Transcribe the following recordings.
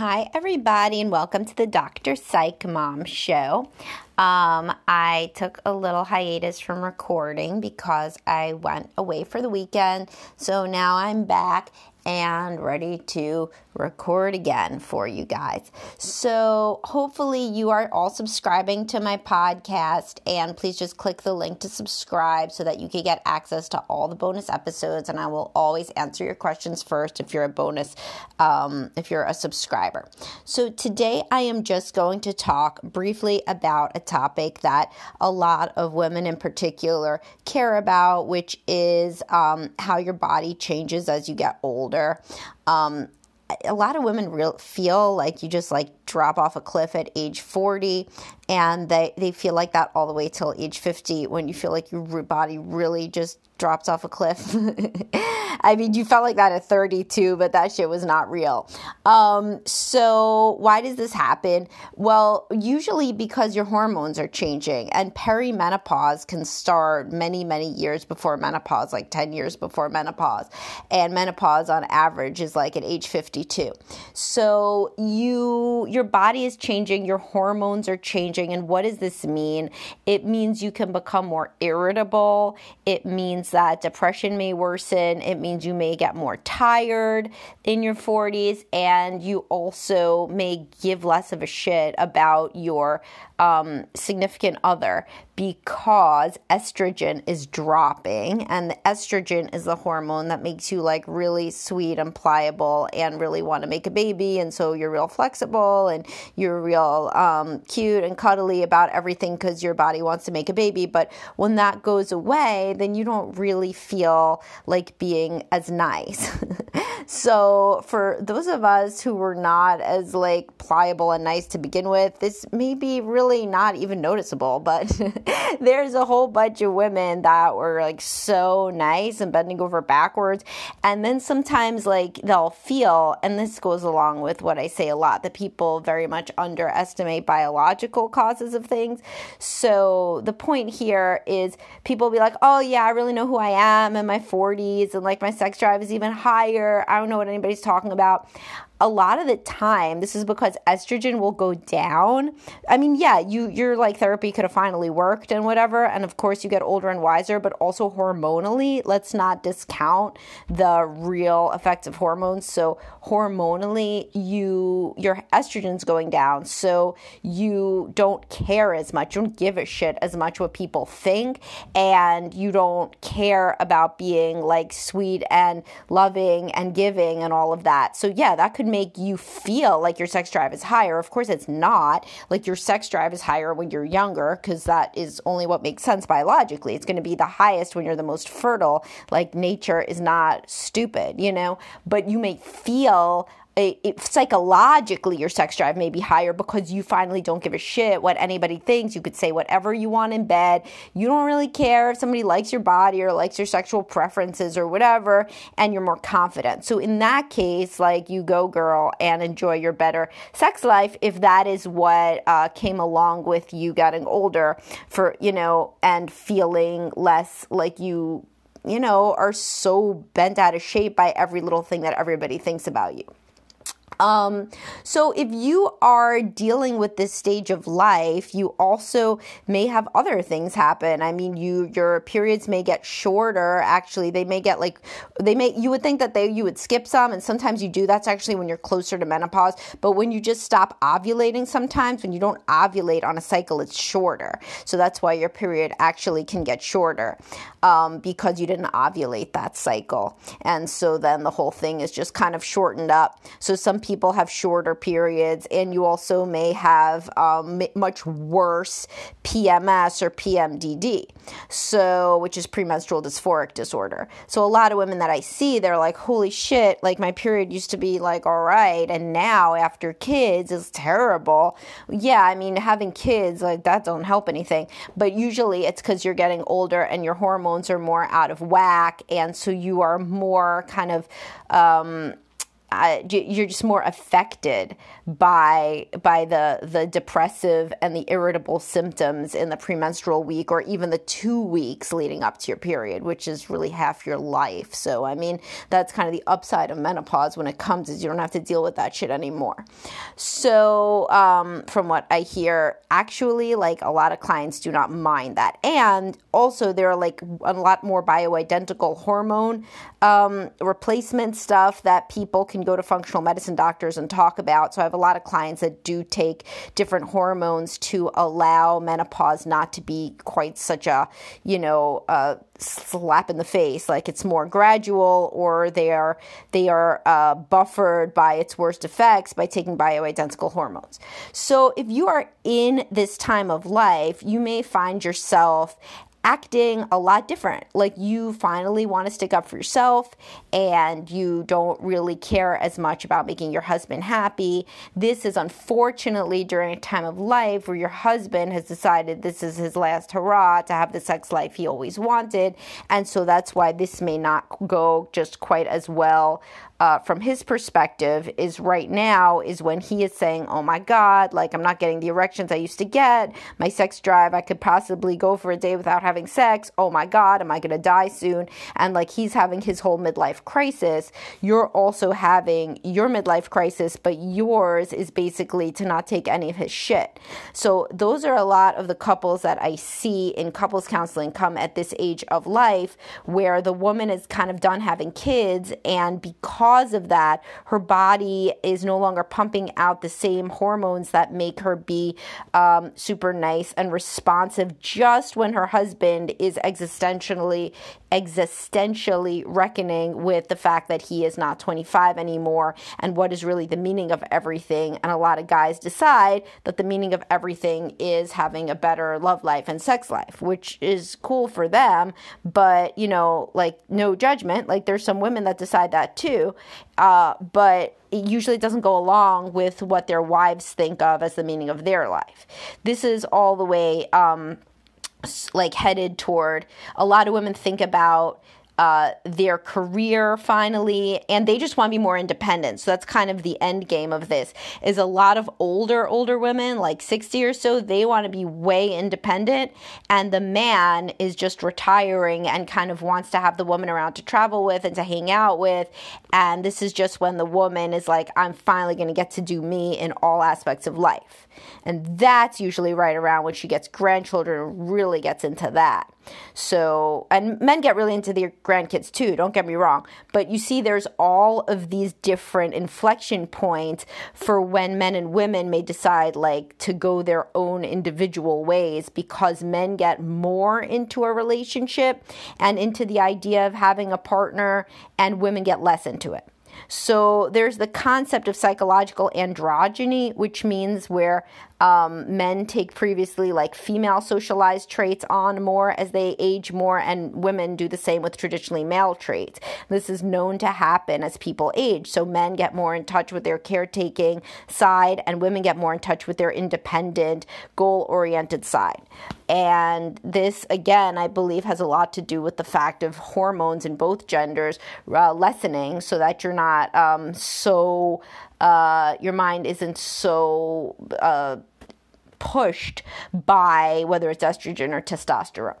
Hi, everybody, and welcome to the Dr. Psych Mom Show. Um, I took a little hiatus from recording because I went away for the weekend. So now I'm back and ready to record again for you guys. So, hopefully, you are all subscribing to my podcast, and please just click the link to subscribe so that you can get access to all the bonus episodes. And I will always answer your questions first if you're a bonus, um, if you're a subscriber. So, today I am just going to talk briefly about a topic that a lot of women in particular care about, which is um, how your body changes as you get older. Um, a lot of women real, feel like you just like drop off a cliff at age 40 and they, they feel like that all the way till age 50 when you feel like your body really just drops off a cliff. I mean, you felt like that at 32, but that shit was not real. Um, so, why does this happen? Well, usually because your hormones are changing, and perimenopause can start many, many years before menopause, like 10 years before menopause. And menopause on average is like at age 52. So, you, your body is changing, your hormones are changing. And what does this mean? It means you can become more irritable. It means that depression may worsen. It means you may get more tired in your 40s, and you also may give less of a shit about your um, significant other because estrogen is dropping, and the estrogen is the hormone that makes you like really sweet and pliable and really want to make a baby. And so you're real flexible and you're real um, cute and cuddly about everything because your body wants to make a baby. But when that goes away, then you don't really feel like being as nice. so for those of us who were not as like pliable and nice to begin with, this may be really not even noticeable, but there's a whole bunch of women that were like so nice and bending over backwards. And then sometimes like they'll feel, and this goes along with what I say a lot, that people very much underestimate biological causes of things. So the point here is people be like, oh yeah, I really know who I am in my 40s and like my sex drive is even higher. I don't know what anybody's talking about a lot of the time this is because estrogen will go down. I mean yeah you your like therapy could have finally worked and whatever and of course you get older and wiser but also hormonally let's not discount the real effects of hormones. So hormonally you your estrogen's going down so you don't care as much you don't give a shit as much what people think and you don't care about being like sweet and loving and giving and all of that. So yeah that could make you feel like your sex drive is higher. Of course, it's not. Like your sex drive is higher when you're younger because that is only what makes sense biologically. It's going to be the highest when you're the most fertile. Like nature is not stupid, you know? But you may feel it, psychologically your sex drive may be higher because you finally don't give a shit what anybody thinks. You could say whatever you want in bed. You don't really care if somebody likes your body or likes your sexual preferences or whatever, and you're more confident. So in that case, like you go girl and enjoy your better sex life if that is what uh, came along with you getting older for you know and feeling less like you you know are so bent out of shape by every little thing that everybody thinks about you. Um, so if you are dealing with this stage of life, you also may have other things happen. I mean, you your periods may get shorter. Actually, they may get like they may you would think that they you would skip some, and sometimes you do. That's actually when you're closer to menopause. But when you just stop ovulating, sometimes when you don't ovulate on a cycle, it's shorter. So that's why your period actually can get shorter um, because you didn't ovulate that cycle, and so then the whole thing is just kind of shortened up. So some people people have shorter periods, and you also may have um, much worse PMS or PMDD, so which is premenstrual dysphoric disorder. So a lot of women that I see, they're like, "Holy shit! Like my period used to be like all right, and now after kids is terrible." Yeah, I mean having kids like that don't help anything, but usually it's because you're getting older and your hormones are more out of whack, and so you are more kind of um, uh, you're just more affected by by the the depressive and the irritable symptoms in the premenstrual week or even the two weeks leading up to your period, which is really half your life. So I mean that's kind of the upside of menopause when it comes is you don't have to deal with that shit anymore. So um, from what I hear, actually like a lot of clients do not mind that, and also there are like a lot more bioidentical hormone um, replacement stuff that people can go to functional medicine doctors and talk about. So I have a lot of clients that do take different hormones to allow menopause not to be quite such a, you know, slap in the face like it's more gradual or they are they are uh, buffered by its worst effects by taking bioidentical hormones so if you are in this time of life you may find yourself acting a lot different. Like you finally want to stick up for yourself and you don't really care as much about making your husband happy. This is unfortunately during a time of life where your husband has decided this is his last hurrah to have the sex life he always wanted. And so that's why this may not go just quite as well uh, from his perspective is right now is when he is saying, "Oh my God, like I'm not getting the erections I used to get. My sex drive, I could possibly go for a day without having sex. Oh my God, am I going to die soon?" And like he's having his whole midlife crisis. You're also having your midlife crisis, but yours is basically to not take any of his shit. So those are a lot of the couples that I see in couples counseling come at this age of life where the woman is kind of done having kids and because because of that, her body is no longer pumping out the same hormones that make her be um, super nice and responsive just when her husband is existentially existentially reckoning with the fact that he is not 25 anymore and what is really the meaning of everything. And a lot of guys decide that the meaning of everything is having a better love life and sex life, which is cool for them. But, you know, like no judgment. Like there's some women that decide that too. Uh, but it usually doesn't go along with what their wives think of as the meaning of their life. This is all the way. Um, like headed toward a lot of women think about uh, their career finally, and they just want to be more independent. So that's kind of the end game of this. Is a lot of older older women, like sixty or so, they want to be way independent, and the man is just retiring and kind of wants to have the woman around to travel with and to hang out with. And this is just when the woman is like, I'm finally going to get to do me in all aspects of life. And that's usually right around when she gets grandchildren and really gets into that. So, and men get really into their grandkids too, don't get me wrong. But you see, there's all of these different inflection points for when men and women may decide like to go their own individual ways because men get more into a relationship and into the idea of having a partner, and women get less into it. So there's the concept of psychological androgyny, which means where um, men take previously like female socialized traits on more as they age more, and women do the same with traditionally male traits. This is known to happen as people age. So men get more in touch with their caretaking side, and women get more in touch with their independent, goal oriented side. And this, again, I believe has a lot to do with the fact of hormones in both genders uh, lessening so that you're not um, so, uh, your mind isn't so. Uh, pushed by whether it's estrogen or testosterone.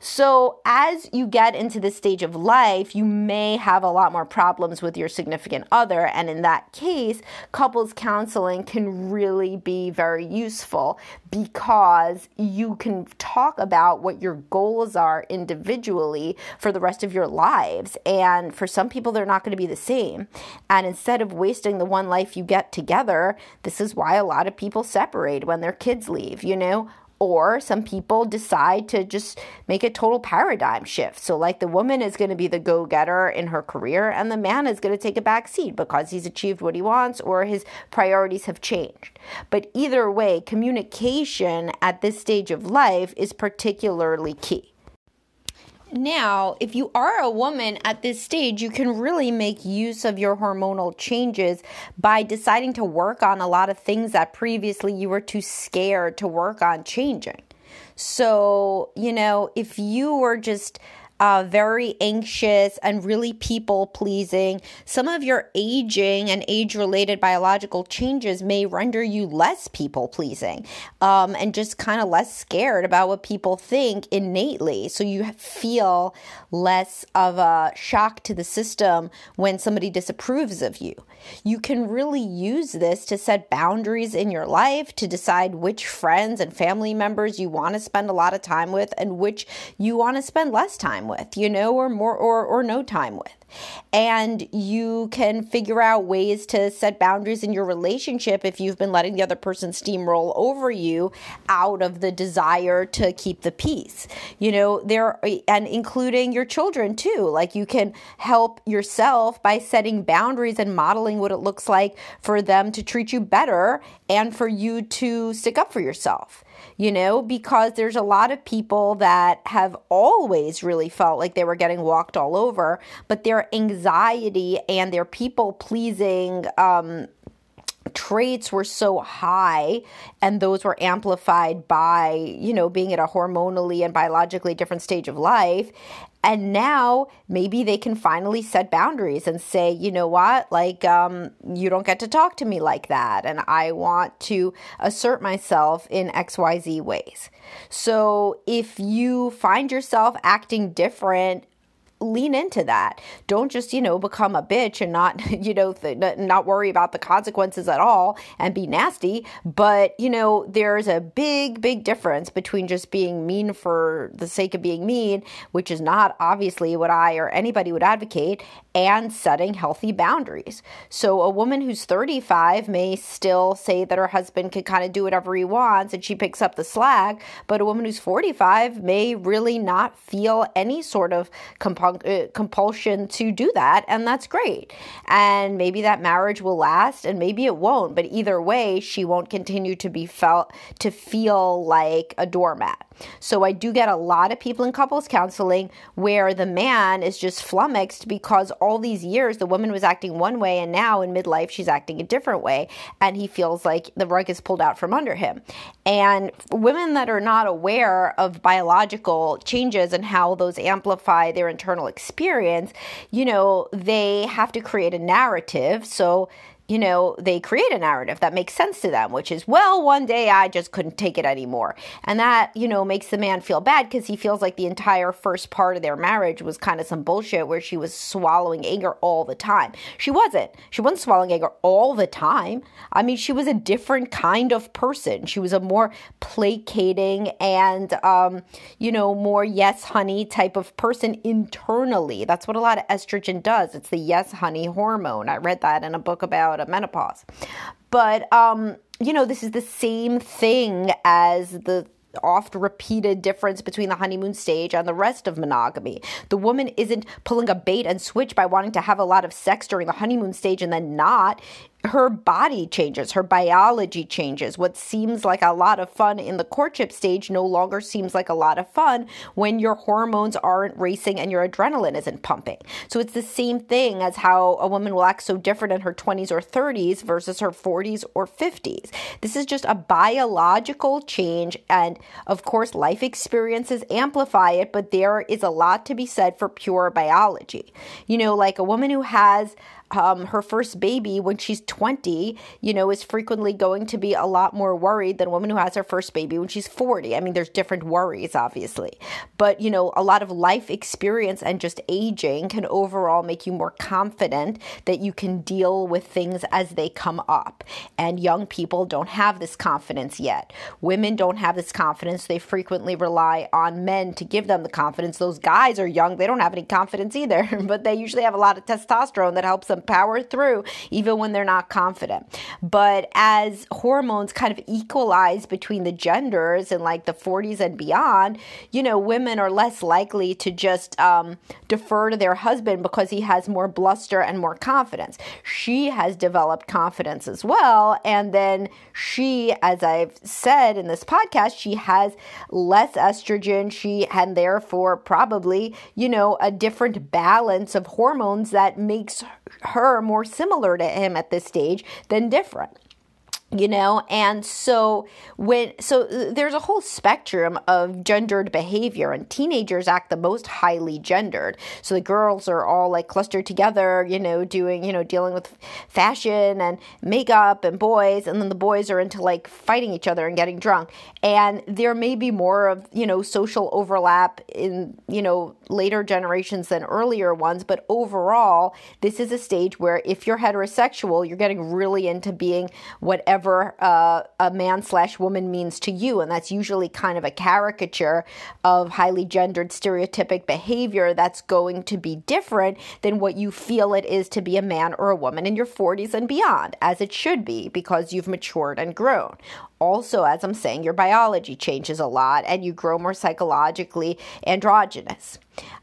So, as you get into this stage of life, you may have a lot more problems with your significant other. And in that case, couples counseling can really be very useful because you can talk about what your goals are individually for the rest of your lives. And for some people, they're not going to be the same. And instead of wasting the one life you get together, this is why a lot of people separate when their kids leave, you know? Or some people decide to just make a total paradigm shift. So, like the woman is going to be the go getter in her career, and the man is going to take a back seat because he's achieved what he wants or his priorities have changed. But either way, communication at this stage of life is particularly key. Now, if you are a woman at this stage, you can really make use of your hormonal changes by deciding to work on a lot of things that previously you were too scared to work on changing. So, you know, if you were just uh, very anxious and really people pleasing. Some of your aging and age related biological changes may render you less people pleasing um, and just kind of less scared about what people think innately. So you feel less of a shock to the system when somebody disapproves of you. You can really use this to set boundaries in your life, to decide which friends and family members you want to spend a lot of time with and which you want to spend less time with, you know, or more or, or no time with and you can figure out ways to set boundaries in your relationship if you've been letting the other person steamroll over you out of the desire to keep the peace. You know, there and including your children too. Like you can help yourself by setting boundaries and modeling what it looks like for them to treat you better and for you to stick up for yourself you know, because there's a lot of people that have always really felt like they were getting walked all over, but their anxiety and their people pleasing um, traits were so high and those were amplified by you know being at a hormonally and biologically different stage of life and now maybe they can finally set boundaries and say, you know what, like, um, you don't get to talk to me like that. And I want to assert myself in XYZ ways. So if you find yourself acting different lean into that. Don't just, you know, become a bitch and not, you know, th- not worry about the consequences at all and be nasty. But, you know, there's a big, big difference between just being mean for the sake of being mean, which is not obviously what I or anybody would advocate, and setting healthy boundaries. So a woman who's 35 may still say that her husband can kind of do whatever he wants and she picks up the slack, but a woman who's 45 may really not feel any sort of uh, compulsion to do that, and that's great. And maybe that marriage will last and maybe it won't, but either way, she won't continue to be felt to feel like a doormat. So I do get a lot of people in couples counseling where the man is just flummoxed because all these years the woman was acting one way and now in midlife she's acting a different way and he feels like the rug is pulled out from under him. And women that are not aware of biological changes and how those amplify their internal experience, you know, they have to create a narrative. So you know, they create a narrative that makes sense to them, which is, well, one day I just couldn't take it anymore. And that, you know, makes the man feel bad because he feels like the entire first part of their marriage was kind of some bullshit where she was swallowing anger all the time. She wasn't. She wasn't swallowing anger all the time. I mean, she was a different kind of person. She was a more placating and, um, you know, more yes, honey type of person internally. That's what a lot of estrogen does. It's the yes, honey hormone. I read that in a book about menopause. But, um, you know, this is the same thing as the oft repeated difference between the honeymoon stage and the rest of monogamy. The woman isn't pulling a bait and switch by wanting to have a lot of sex during the honeymoon stage and then not her body changes, her biology changes. What seems like a lot of fun in the courtship stage no longer seems like a lot of fun when your hormones aren't racing and your adrenaline isn't pumping. So it's the same thing as how a woman will act so different in her 20s or 30s versus her 40s or 50s. This is just a biological change. And of course, life experiences amplify it, but there is a lot to be said for pure biology. You know, like a woman who has um, her first baby when she's 20, you know, is frequently going to be a lot more worried than a woman who has her first baby when she's 40. I mean, there's different worries, obviously. But, you know, a lot of life experience and just aging can overall make you more confident that you can deal with things as they come up. And young people don't have this confidence yet. Women don't have this confidence. They frequently rely on men to give them the confidence. Those guys are young, they don't have any confidence either, but they usually have a lot of testosterone that helps them power through even when they're not confident. But as hormones kind of equalize between the genders in like the 40s and beyond, you know, women are less likely to just um, defer to their husband because he has more bluster and more confidence. She has developed confidence as well. And then she, as I've said in this podcast, she has less estrogen. She, and therefore, probably, you know, a different balance of hormones that makes her more similar to him at this stage than different you know? And so when so there's a whole spectrum of gendered behavior and teenagers act the most highly gendered. So the girls are all like clustered together you know doing you know dealing with fashion and makeup and boys and then the boys are into like fighting each other and getting drunk. And there may be more of you know social overlap in you know later generations than earlier ones but overall this is a stage where if you're heterosexual you're getting really into being whatever whatever uh, a man slash woman means to you. And that's usually kind of a caricature of highly gendered stereotypic behavior that's going to be different than what you feel it is to be a man or a woman in your 40s and beyond, as it should be because you've matured and grown. Also, as I'm saying, your biology changes a lot and you grow more psychologically androgynous.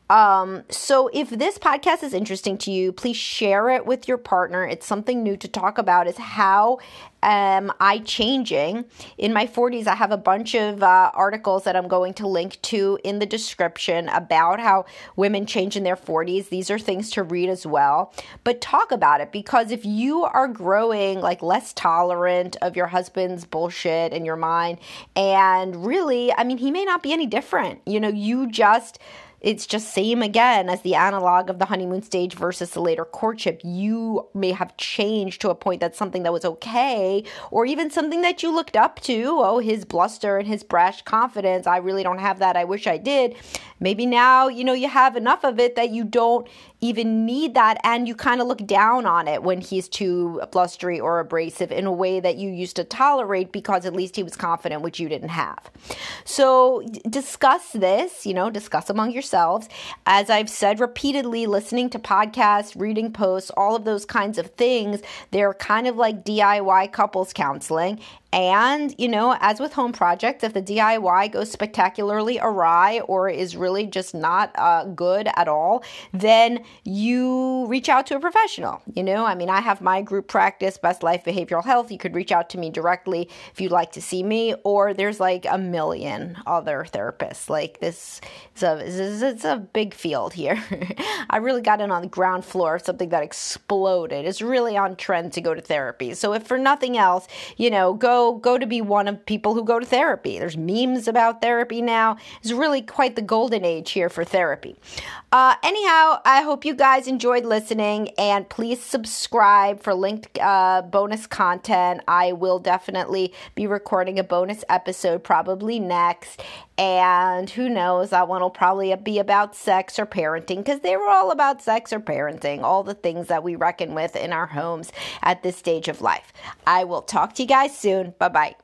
Um, so if this podcast is interesting to you, please share it with your partner. It's something new to talk about is how am I changing? In my 40s, I have a bunch of uh, articles that I'm going to link to in the description about how women change in their 40s. These are things to read as well. But talk about it because if you are growing like less tolerant of your husband's bullshit in your mind, and really, I mean, he may not be any different. You know, you just it's just same again as the analog of the honeymoon stage versus the later courtship. You may have changed to a point that's something that was okay, or even something that you looked up to. Oh, his bluster and his brash confidence. I really don't have that. I wish I did. Maybe now, you know, you have enough of it that you don't even need that and you kind of look down on it when he's too blustery or abrasive in a way that you used to tolerate because at least he was confident which you didn't have. So discuss this you know discuss among yourselves. As i've said repeatedly listening to podcasts reading posts all of those kinds of things they're kind of like diy couples counseling and, you know, as with home projects, if the DIY goes spectacularly awry or is really just not uh, good at all, then you reach out to a professional. You know, I mean, I have my group practice, Best Life Behavioral Health. You could reach out to me directly if you'd like to see me, or there's like a million other therapists. Like this is a, it's a big field here. I really got in on the ground floor of something that exploded. It's really on trend to go to therapy. So if for nothing else, you know, go to be one of people who go to therapy. There's memes about therapy now. It's really quite the golden age here for therapy. Uh, anyhow, I hope you guys enjoyed listening and please subscribe for linked uh, bonus content. I will definitely be recording a bonus episode probably next. And who knows, that one will probably be about sex or parenting because they were all about sex or parenting, all the things that we reckon with in our homes at this stage of life. I will talk to you guys soon. Bye bye.